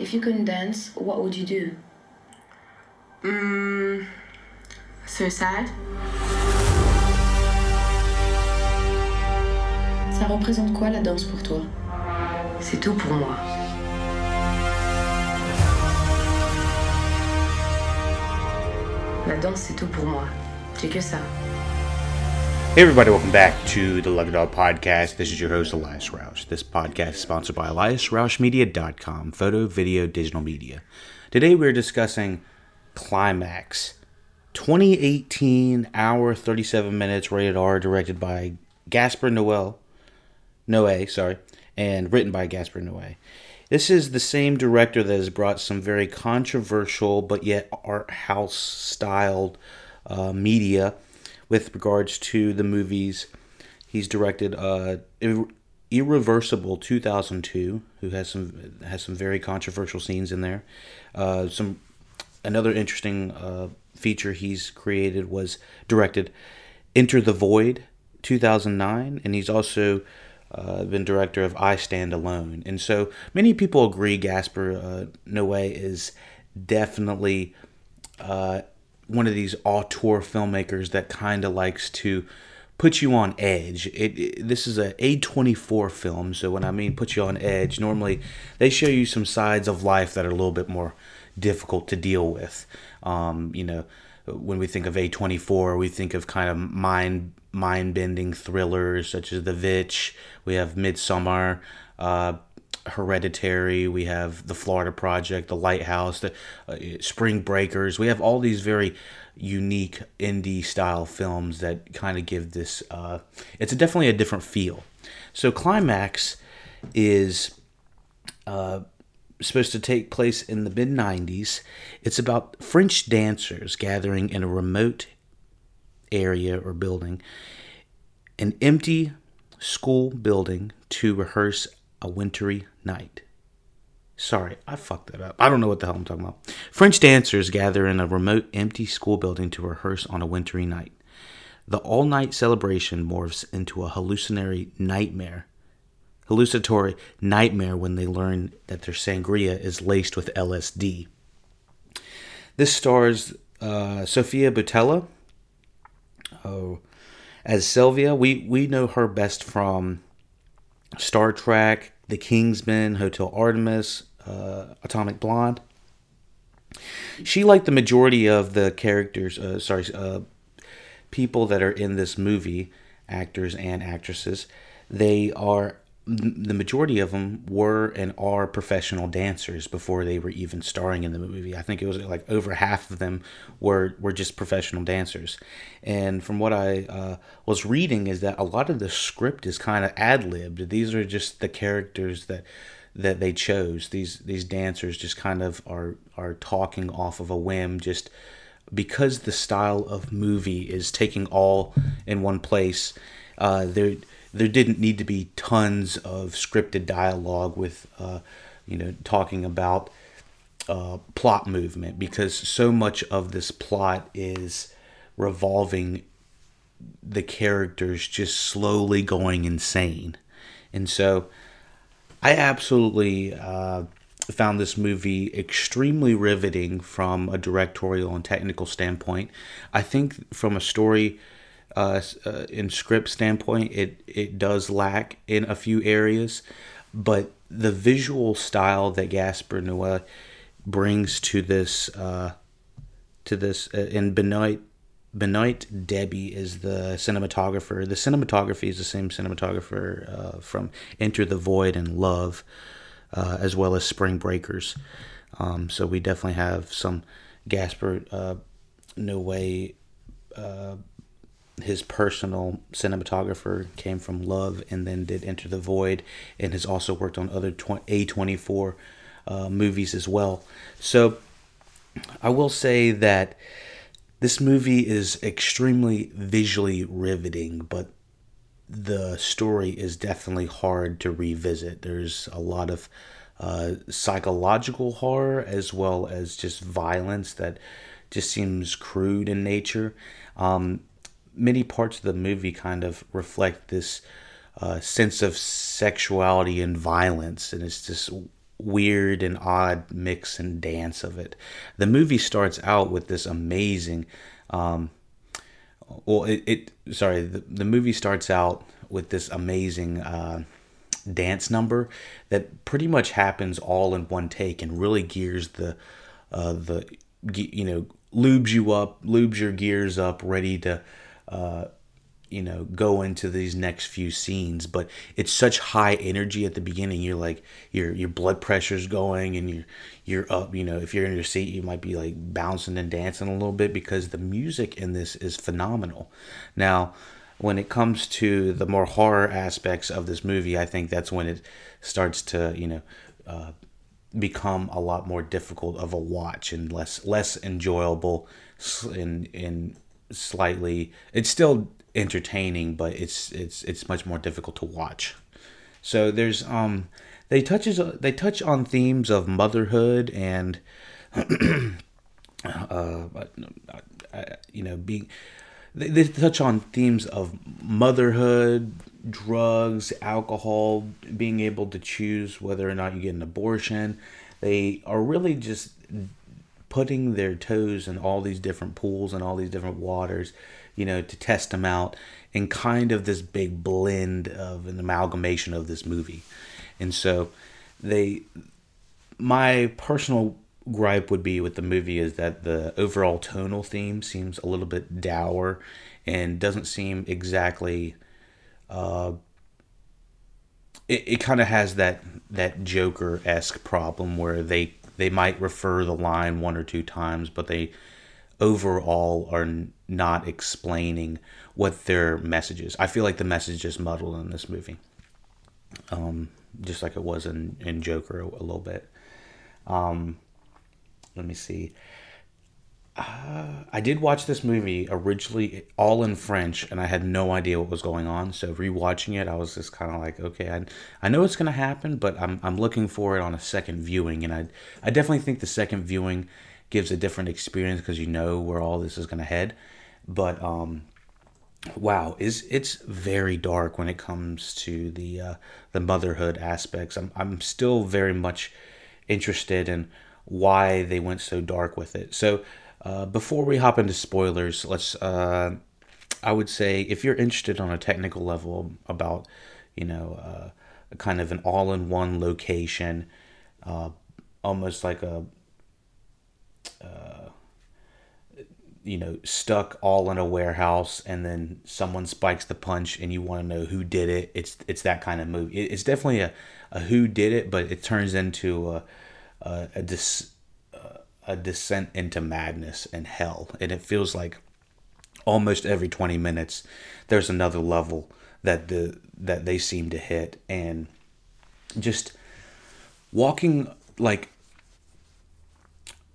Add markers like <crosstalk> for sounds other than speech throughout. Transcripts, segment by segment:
If you couldn't dance, what would you do? Hmm. Suicide? Ça représente quoi la danse pour toi? C'est tout pour moi. La danse, c'est tout pour moi. J'ai que ça. Hey everybody, welcome back to the Lucky Dog Podcast. This is your host, Elias Roush. This podcast is sponsored by EliasRoushMedia.com, photo, video, digital media. Today we're discussing Climax, 2018 hour 37 minutes rated R, directed by Gaspar Noel, Noé, sorry, and written by Gaspar Noé. This is the same director that has brought some very controversial but yet art house styled uh, media with regards to the movies. He's directed uh, Ir- Irreversible 2002, who has some has some very controversial scenes in there. Uh, some another interesting uh, feature he's created was directed Enter the Void 2009, and he's also uh, been director of I Stand Alone. And so many people agree Gaspar uh, Noé is definitely uh, one of these auteur filmmakers that kind of likes to put you on edge. It, it, this is a A24 film, so when I mean put you on edge, normally they show you some sides of life that are a little bit more difficult to deal with. Um, you know, when we think of A24, we think of kind of mind mind bending thrillers such as The Vitch. We have Midsommar. Uh, Hereditary, we have The Florida Project, The Lighthouse, the uh, Spring Breakers. We have all these very unique indie style films that kind of give this. Uh, it's definitely a different feel. So Climax is uh, supposed to take place in the mid '90s. It's about French dancers gathering in a remote area or building, an empty school building to rehearse a wintry night. Sorry, I fucked that up. I don't know what the hell I'm talking about. French dancers gather in a remote, empty school building to rehearse on a wintry night. The all night celebration morphs into a hallucinatory nightmare. Hallucinatory nightmare when they learn that their sangria is laced with LSD. This stars uh, Sofia Boutella oh, as Sylvia. We, we know her best from Star Trek, The Kingsman, Hotel Artemis, uh, Atomic Blonde. She, like the majority of the characters, uh, sorry, uh, people that are in this movie, actors and actresses, they are the majority of them were and are professional dancers before they were even starring in the movie. I think it was like over half of them were were just professional dancers. And from what I uh, was reading, is that a lot of the script is kind of ad libbed. These are just the characters that that they chose. These these dancers just kind of are are talking off of a whim, just because the style of movie is taking all in one place. Uh, there there didn't need to be tons of scripted dialogue with, uh, you know, talking about uh, plot movement because so much of this plot is revolving the characters just slowly going insane. And so I absolutely uh, found this movie extremely riveting from a directorial and technical standpoint. I think from a story uh, uh, in script standpoint, it it does lack in a few areas, but the visual style that Gaspar Noé brings to this uh, to this uh, in Benoit Benoit Debie is the cinematographer. The cinematography is the same cinematographer uh, from Enter the Void and Love, uh, as well as Spring Breakers. Um, so we definitely have some Gaspar uh, Noé. Uh, his personal cinematographer came from Love and then did Enter the Void and has also worked on other A24 uh, movies as well. So I will say that this movie is extremely visually riveting, but the story is definitely hard to revisit. There's a lot of uh, psychological horror as well as just violence that just seems crude in nature. Um, many parts of the movie kind of reflect this uh, sense of sexuality and violence, and it's this weird and odd mix and dance of it. The movie starts out with this amazing, um, well, it, it sorry, the, the movie starts out with this amazing uh, dance number that pretty much happens all in one take and really gears the uh, the you know lubes you up, lubes your gears up, ready to uh, you know go into these next few scenes but it's such high energy at the beginning. You're like your your blood pressure's going and you're you're up you know if you're in your seat you might be like bouncing and dancing a little bit because the music in this is phenomenal. Now when it comes to the more horror aspects of this movie i think that's when it starts to you know uh, become a lot more difficult of a watch and less less enjoyable and and slightly it's still entertaining, but it's it's it's much more difficult to watch. So there's um they touches they touch on themes of motherhood and <clears throat> uh, you know being they, touch on themes of motherhood, drugs, alcohol, being able to choose whether or not you get an abortion. They are really just putting their toes in all these different pools and all these different waters you know, to test them out and kind of this big blend of an amalgamation of this movie. And so they my personal gripe would be with the movie is that the overall tonal theme seems a little bit dour and doesn't seem exactly uh it, it kind of has that that joker-esque problem where they they might refer the line one or two times but they overall are not explaining what their message is. I feel like the message is muddled in this movie, um, just like it was in, in Joker a, a little bit. Um, let me see. Uh, I did watch this movie originally all in French, and I had no idea what was going on. So rewatching it, I was just kind of like, okay, I, I know it's gonna happen, but I'm I'm looking for it on a second viewing, and I I definitely think the second viewing gives a different experience because you know where all this is going to head. But um, wow, is it's very dark when it comes to the uh, the motherhood aspects. I'm I'm still very much interested in why they went so dark with it. So uh, before we hop into spoilers, let's. Uh, I would say if you're interested on a technical level about, you know, uh, kind of an all-in-one location, uh, almost like a uh, you know, stuck all in a warehouse, and then someone spikes the punch, and you want to know who did it. It's it's that kind of movie. It's definitely a, a who did it, but it turns into a a, a, dis, a descent into madness and hell, and it feels like almost every twenty minutes there's another level that the that they seem to hit, and just walking like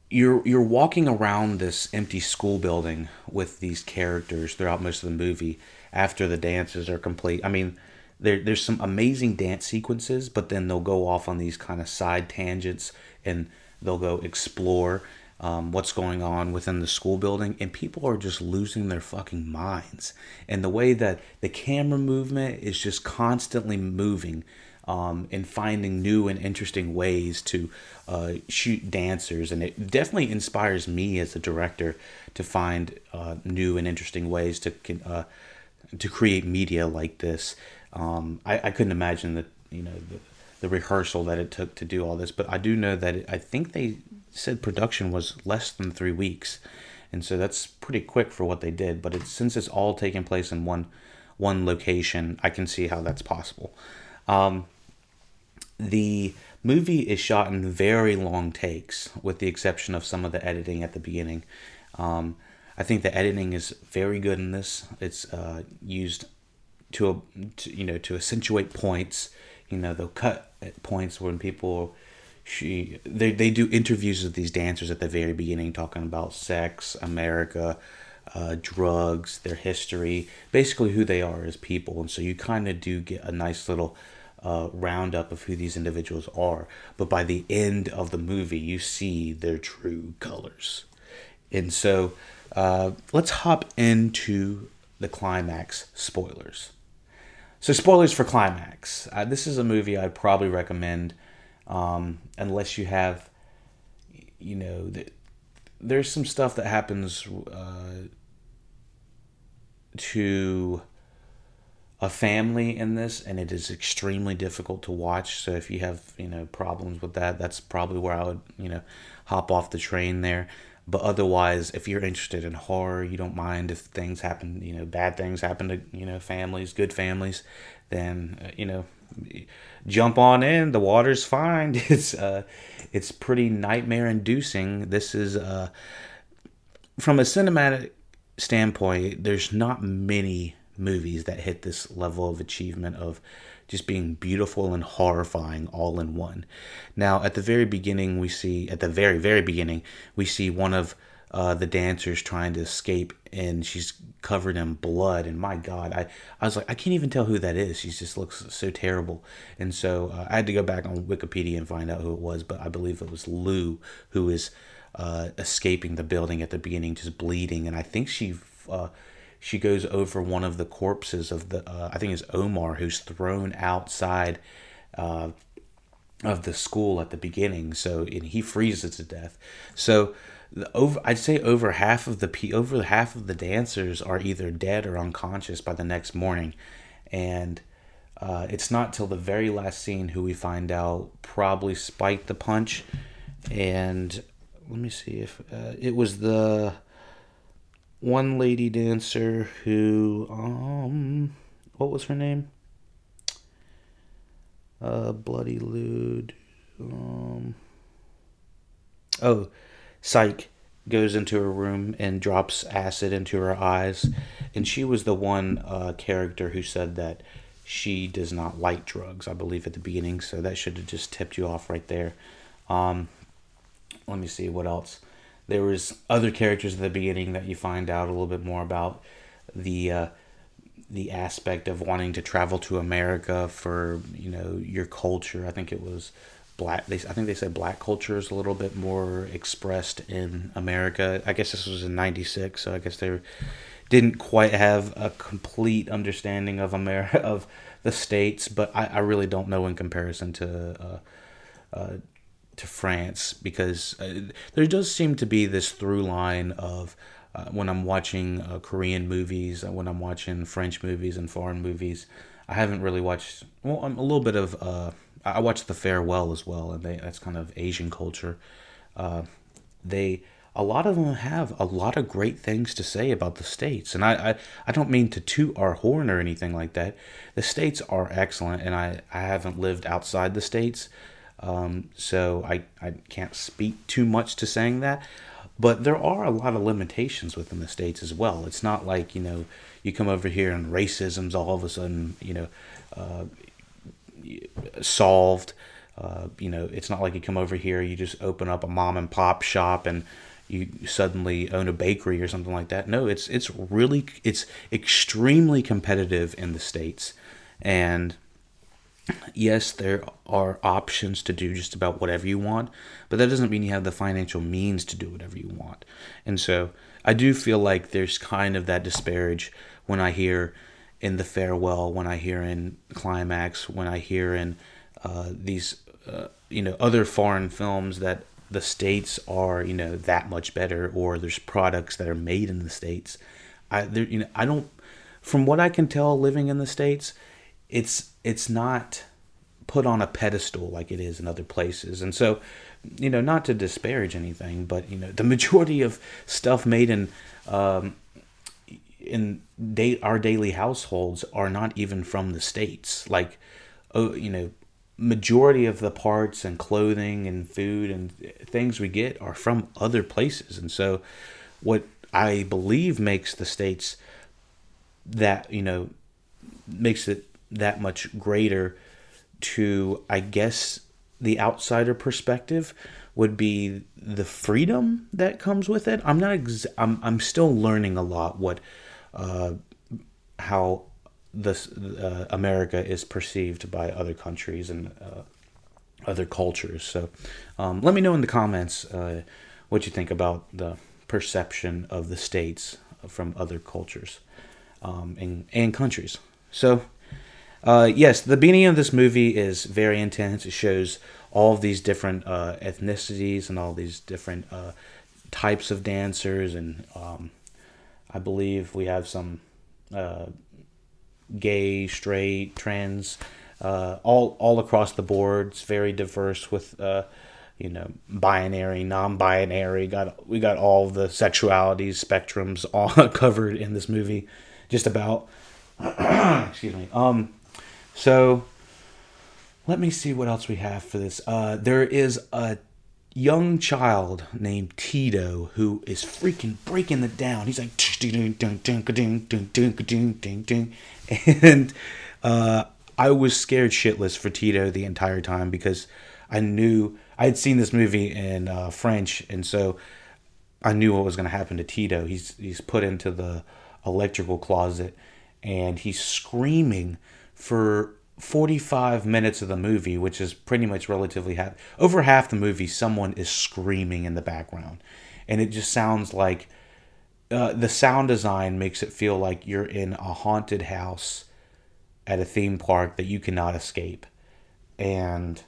you're you're walking around this empty school building with these characters throughout most of the movie after the dances are complete. I mean, there there's some amazing dance sequences, but then they'll go off on these kind of side tangents and they'll go explore um, what's going on within the school building, and people are just losing their fucking minds. And the way that the camera movement is just constantly moving um, and finding new and interesting ways to uh, shoot dancers. And it definitely inspires me as a director to find uh, new and interesting ways to uh, to create media like this. Um, I, I couldn't imagine that you know the, rehearsal that it took to do all this, but I do know that it, I think they said production was less than three weeks, and so that's pretty quick for what they did. But it's, since it's all taking place in one one location, I can see how that's possible. Um, the movie is shot in very long takes, with the exception of some of the editing at the beginning. Um, I think the editing is very good in this. It's uh, used to, to, you know to accentuate points. You know they'll cut at points when people she they they do interviews with these dancers at the very beginning talking about sex, America, uh, drugs, their history, basically who they are as people, and so you kind of do get a nice little uh, roundup of who these individuals are. But by the end of the movie, you see their true colors. And so uh, let's hop into the climax spoilers. So, spoilers for Climax. Uh, this is a movie I'd probably recommend um, unless you have, you know, the, there's some stuff that happens uh, to a family in this, and it is extremely difficult to watch. So if you have you know problems with that, that's probably where I would you know hop off the train there. But otherwise, if you're interested in horror, you don't mind if things happen, you know, bad things happen to you know families, good families, then uh, you know jump on in. The water's fine. <laughs> It's uh, it's pretty nightmare inducing. This is uh, from a cinematic standpoint. There's not many movies that hit this level of achievement of just being beautiful and horrifying all in one. Now, at the very beginning, we see at the very very beginning we see one of uh, the dancers trying to escape and she's covered in blood and my god I, I was like i can't even tell who that is. She just looks so terrible. And so uh, i had to go back on wikipedia and find out who it was but i believe it was lou who is uh, escaping the building at the beginning just bleeding. And i think she uh, she goes over one of the corpses of the uh, i think it's omar who's thrown outside uh, of the school at the beginning. So and he freezes to death. So over I'd say over half of the over half of the dancers are either dead or unconscious by the next morning, and uh, it's not till the very last scene who we find out probably spiked the punch, and let me see if uh, it was the one lady dancer who um what was her name? Uh, bloody lewd. Um. Oh Psyche goes into her room and drops acid into her eyes. And she was the one uh, character who said that she does not like drugs, I believe, at the beginning. So that should have just tipped you off right there. Um, let me see what else. There was other characters at the beginning that you find out a little bit more about the uh, the aspect of wanting to travel to America for you know your culture. I think it was black they, i think they said black culture is a little bit more expressed in america i guess this was in 96 so i guess they didn't quite have a complete understanding of america <laughs> of the states but i, I really don't know in comparison to uh, uh, to france because uh, there does seem to be this through line of uh, when i'm watching uh, korean movies uh, when i'm watching french movies and foreign movies i haven't really watched well I'm a little bit of I watched The Farewell as well, and they, that's kind of Asian culture. Uh, they a lot of them have a lot of great things to say about the states, and I, I I don't mean to toot our horn or anything like that. The states are excellent, and I I haven't lived outside the states, um, so I I can't speak too much to saying that. But there are a lot of limitations within the states as well. It's not like you know you come over here and racism's all of a sudden you know uh, solved. Uh, you know, it's not like you come over here, you just open up a mom and pop shop and you suddenly own a bakery or something like that. No, it's it's really it's extremely competitive in the states, and yes, there are options to do just about whatever you want, but that doesn't mean you have the financial means to do whatever you want. And so I do feel like there's kind of that disparage when I hear in the farewell, when I hear in climax, when I hear in uh, these uh, you know other foreign films that the states are you know that much better, or there's products that are made in the states. I there you know I don't from what I can tell living in the states, it's it's not put on a pedestal like it is in other places, and so you know not to disparage anything, but you know the majority of stuff made in um, in day our daily households are not even from the states. Like oh you know majority of the parts and clothing and food and things we get are from other places. And so what i believe makes the states that you know makes it that much greater to i guess the outsider perspective would be the freedom that comes with it i'm not ex- I'm, I'm still learning a lot what uh, how this uh, America is perceived by other countries and uh, other cultures. So, um, let me know in the comments uh, what you think about the perception of the states from other cultures um, and and countries. So. Uh, yes, the beginning of this movie is very intense. It shows all these different uh, ethnicities and all these different uh, types of dancers, and um, I believe we have some uh, gay, straight, trans, uh, all all across the board. It's very diverse with you know binary, non-binary. Got we got all the sexualities spectrums <laughs> all covered in this movie, just about. <clears throat> Excuse me. Um, so let me see what else we have for this. Uh, there is a young child named Tito who is freaking breaking it down. He's like, and uh, I was scared shitless for Tito the entire time because I knew I had seen this movie in uh, French, and so I knew what was going to happen to Tito. He's he's put into the electrical closet, and he's screaming for 45 minutes of the movie, which is pretty much relatively half, over half the movie, someone is screaming in the background. And it just sounds like uh, the sound design makes it feel like you're in a haunted house at a theme park that you cannot escape. And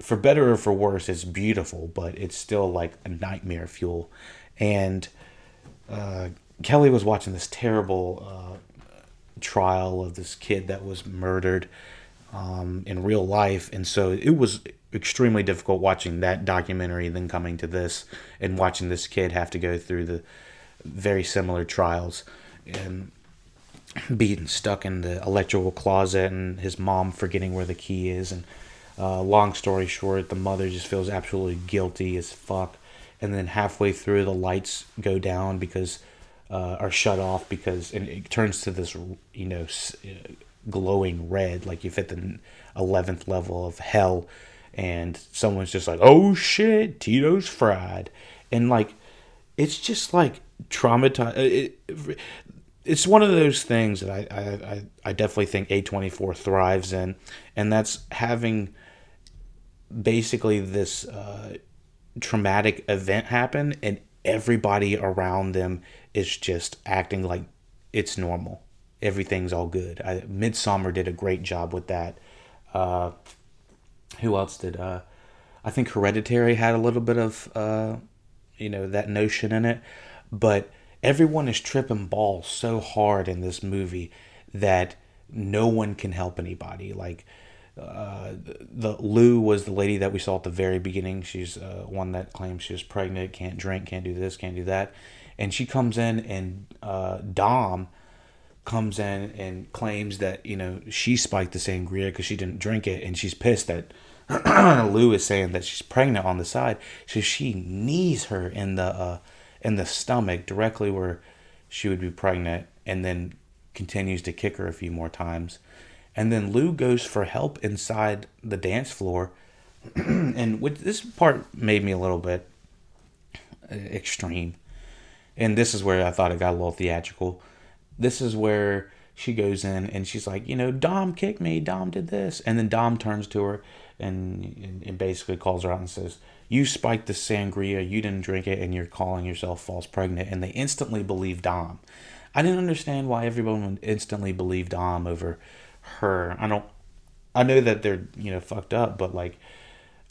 for better or for worse, it's beautiful, but it's still like a nightmare fuel. And uh, Kelly was watching this terrible uh, trial of this kid that was murdered um, in real life, and so it was extremely difficult watching that documentary, then coming to this and watching this kid have to go through the very similar trials and being stuck in the electrical closet and his mom forgetting where the key is. And uh, long story short the mother just feels absolutely guilty as fuck. And then halfway through the lights go down because uh, are shut off because and it turns to this you know uh, glowing red like you've hit the 11th level of hell and someone's just like oh shit tito's fried. And like it's just like traumatized uh, it, it's one of those things that I, I, I definitely think A24 thrives in, and that's having basically this uh, traumatic event happen, and everybody around them is just acting like it's normal. Everything's all good. I, Midsommar did a great job with that. Uh, who else did? Uh, I think Hereditary had a little bit of, uh, you know, that notion in it, but everyone is tripping balls so hard in this movie that no one can help anybody. Like, uh, the Lou was the lady that we saw at the very beginning. She's uh, one that claims she's pregnant, can't drink, can't do this, can't do that, and she comes in and uh, Dom comes in and claims that you know she spiked the sangria because she didn't drink it, and she's pissed that <clears throat> Lou is saying that she's pregnant on the side, so she knees her in the uh, in the stomach directly where she would be pregnant, and then continues to kick her a few more times and then Lou goes for help inside the dance floor. <clears throat> and this part made me a little bit uh, extreme. And this is where I thought it got a little theatrical. This is where she goes in and she's like, you know, Dom kicked me. Dom did this. And then Dom turns to her and, and basically calls her out and says, You spiked the sangria, you didn't drink it, and you're calling yourself false pregnant. And they instantly believe Dom. I didn't understand why everyone would instantly believe Dom over her. I don't. I know that they're you know fucked up, but like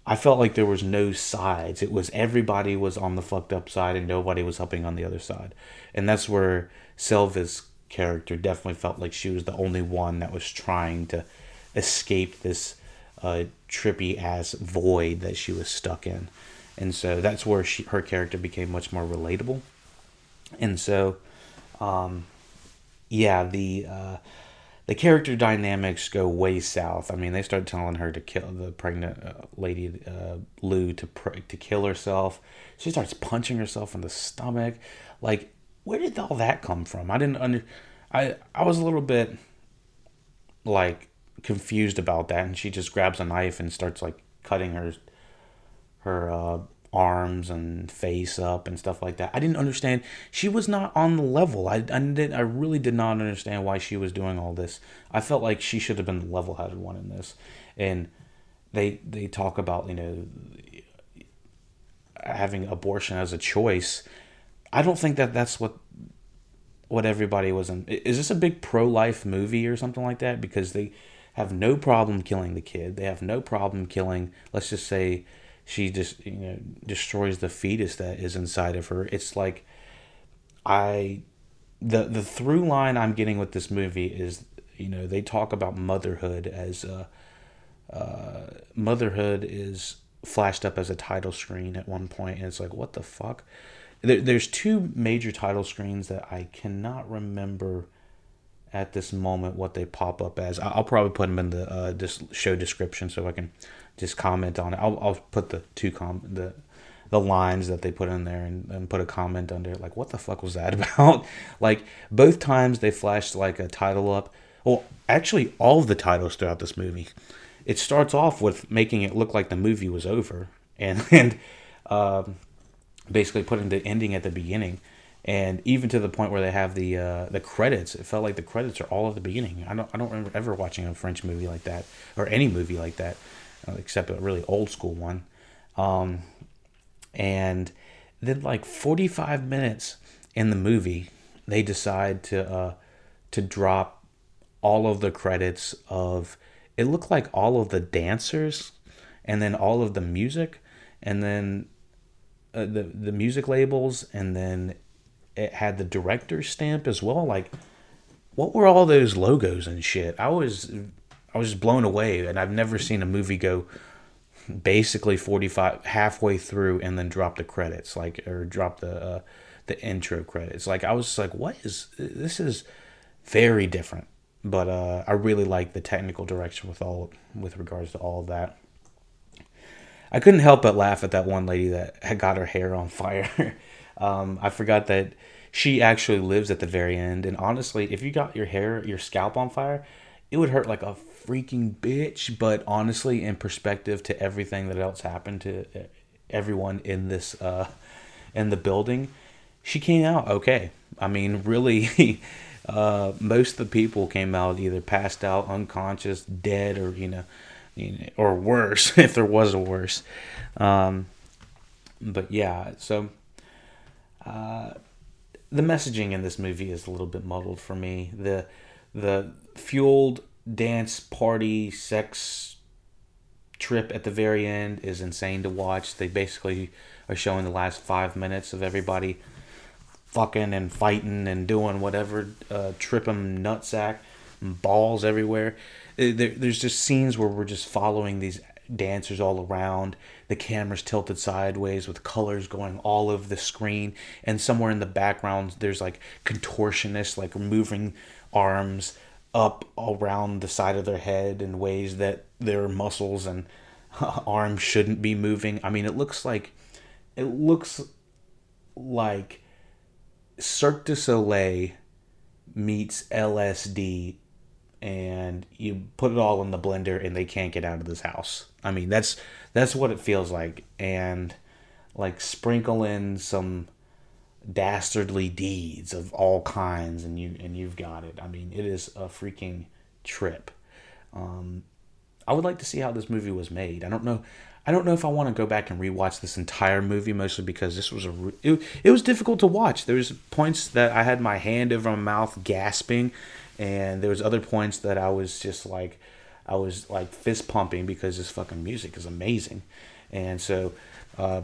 I felt like there was no sides. It was everybody was on the fucked up side and nobody was helping on the other side, and that's where Selva's character definitely felt like she was the only one that was trying to escape this uh, trippy ass void that she was stuck in, and so that's where she her character became much more relatable, and so, um, yeah, the. Uh, the character dynamics go way south. I mean, they start telling her to kill the pregnant uh, lady uh, Lou to pr- to kill herself. She starts punching herself in the stomach. Like, where did all that come from? I didn't under. I I was a little bit like confused about that, and she just grabs a knife and starts like cutting her her uh, arms and face up and stuff like that. I didn't understand. She was not on the level. I, I did. I really did not understand why she was doing all this. I felt like she should have been the level-headed one in this. And they they talk about you know having abortion as a choice. I don't think that that's what what everybody was in. Is this a big pro-life movie or something like that? Because they have no problem killing the kid. They have no problem killing, let's just say, she just you know destroys the fetus that is inside of her. It's like I the the through line I'm getting with this movie is you know they talk about motherhood as uh, uh, motherhood is flashed up as a title screen at one point and it's like what the fuck there, there's two major title screens that I cannot remember at this moment what they pop up as. I'll probably put them in the uh, this show description so I can just comment on it. I'll, I'll put the two com the the lines that they put in there and, and put a comment under like what the fuck was that <laughs> about like both times they flashed like a title up well actually all of the titles throughout this movie it starts off with making it look like the movie was over and <laughs> and um, basically putting the ending at the beginning and even to the point where they have the uh, the credits it felt like the credits are all at the beginning. I don't i don't remember ever watching a french movie like that or any movie like that uh, except a really old school one. Um, and then like 45 minutes in the movie they decide to uh, to drop all of the credits of it looked like all of the dancers and then all of the music and then uh, the the music labels and then it had the director's stamp as well. Like what were all those logos and shit? I was i was blown away and i've never seen a movie go basically 45 halfway through and then drop the credits like or drop the uh, the intro credits. Like i was like what is this is very different. But uh, i really like the technical direction with all with regards to all of that. I couldn't help but laugh at that one lady that had got her hair on fire <laughs> um, i forgot that she actually lives at the very end and honestly if you got your hair your scalp on fire it would hurt like a freaking bitch. But honestly, in perspective to everything that else happened to uh, everyone in this uh, in the building, she came out okay. I mean, really, <laughs> uh, most of the people came out either passed out, unconscious, dead, or you know, you know or worse <laughs> if there was a worse. Um, but yeah, so. Uh, the messaging in this movie is a little bit muddled for me. The the fueled dance party sex trip at the very end is insane to watch. They basically are showing the last five minutes of everybody fucking and fighting and doing whatever, uh, tripping nutsack, balls everywhere. Uh, there, there's just scenes where we're just following these dancers all around. The camera's tilted sideways with colors going all over the screen, and somewhere in the background there's like contortionists like moving arms up around the side of their head in ways that their muscles and <laughs> arms shouldn't be moving. I mean, it looks like it looks like Cirque du Soleil meets LSD and you put it all in the blender and they can't get out of this house. I mean, that's that's what it feels like. And like sprinkle in some dastardly deeds of all kinds and you and you've got it. I mean it is a freaking trip. Um, i would like to see how this movie was made. I don't know i don't know if i want to go back and rewatch this entire movie mostly because this was a it, it was difficult to watch. There was points that i had my hand over my mouth gasping and there was other points that i was just like i was like fist pumping because this fucking music is amazing. And so uh,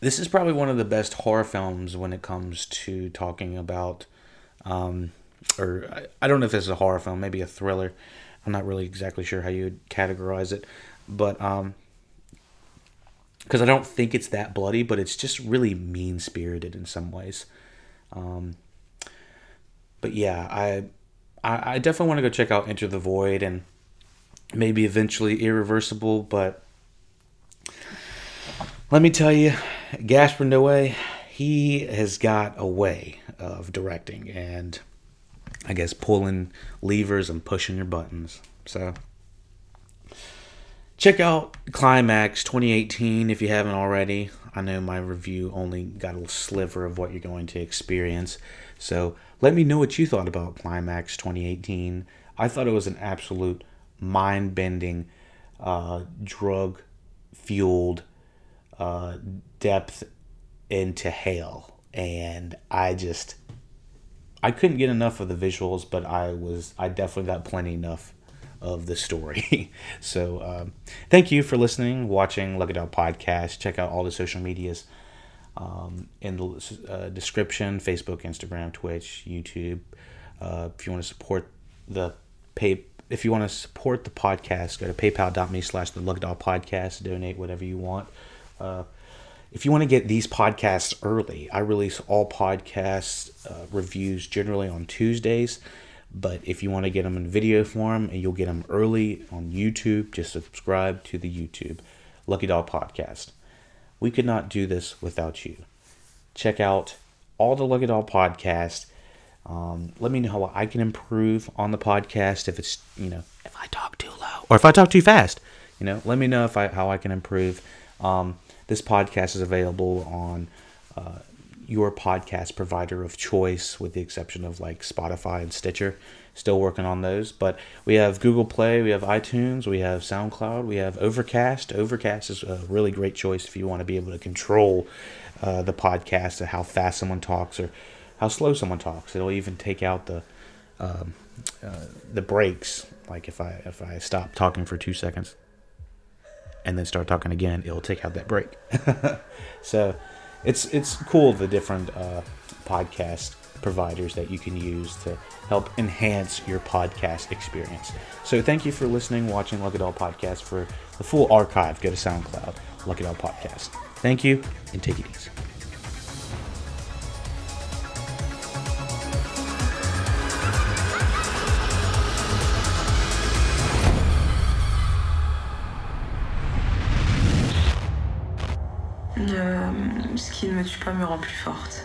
this is probably one of the best horror films when it comes to talking about um, or I, I don't know if this is a horror film maybe a thriller. I'm not really exactly sure how you would categorize it. But um because i don't think it's that bloody but it's just really mean spirited in some ways um but yeah i i, I definitely want to go check out enter the void and maybe eventually irreversible but let me tell you Gaspar Noé, he has got a way of directing and I guess pulling levers and pushing your buttons. So check out Climax 2018 if you haven't already. I know my review only got a sliver of what you're going to experience. So let me know what you thought about Climax 2018. I thought it was an absolute mind bending, uh, drug fueled uh, depth into Hale, and I just I couldn't get enough of the visuals, but I was I definitely got plenty enough of the story. <laughs> so um, thank you for listening, watching Lucky Dog Podcast. Check out all the social medias um, in the uh, description Facebook, Instagram, Twitch, YouTube. Uh, if you want to support the pay, if you want to support the podcast, go to paypal.me slash the Lucky Dog Podcast. Donate whatever you want. Uh, if you want to get these podcasts early, I release all podcast uh, reviews generally on Tuesdays. But if you want to get them in video form and you'll get them early on YouTube, just subscribe to the YouTube Lucky Dog Podcast. We could not do this without you. Check out all the Lucky Dog Podcast. Um, let me know how I can improve on the podcast if it's you know if I talk too low or if I talk too fast. You know, let me know if I how I can improve. Um, this podcast is available on uh, your podcast provider of choice, with the exception of like Spotify and Stitcher. Still working on those, but we have Google Play, we have iTunes, we have SoundCloud, we have Overcast. Overcast is a really great choice if you want to be able to control uh, the podcast, how fast someone talks or how slow someone talks. It'll even take out the um, uh, the breaks. Like if I if I stop talking for two seconds and then start talking again, it'll take out that break. <laughs> so it's it's cool the different uh, podcast providers that you can use to help enhance your podcast experience. So thank you for listening, watching Lucky Dog Podcast. For the full archive, go to SoundCloud, Lucky Dog Podcast. Thank you, and take it easy. Qui ne me tue pas me rend plus forte.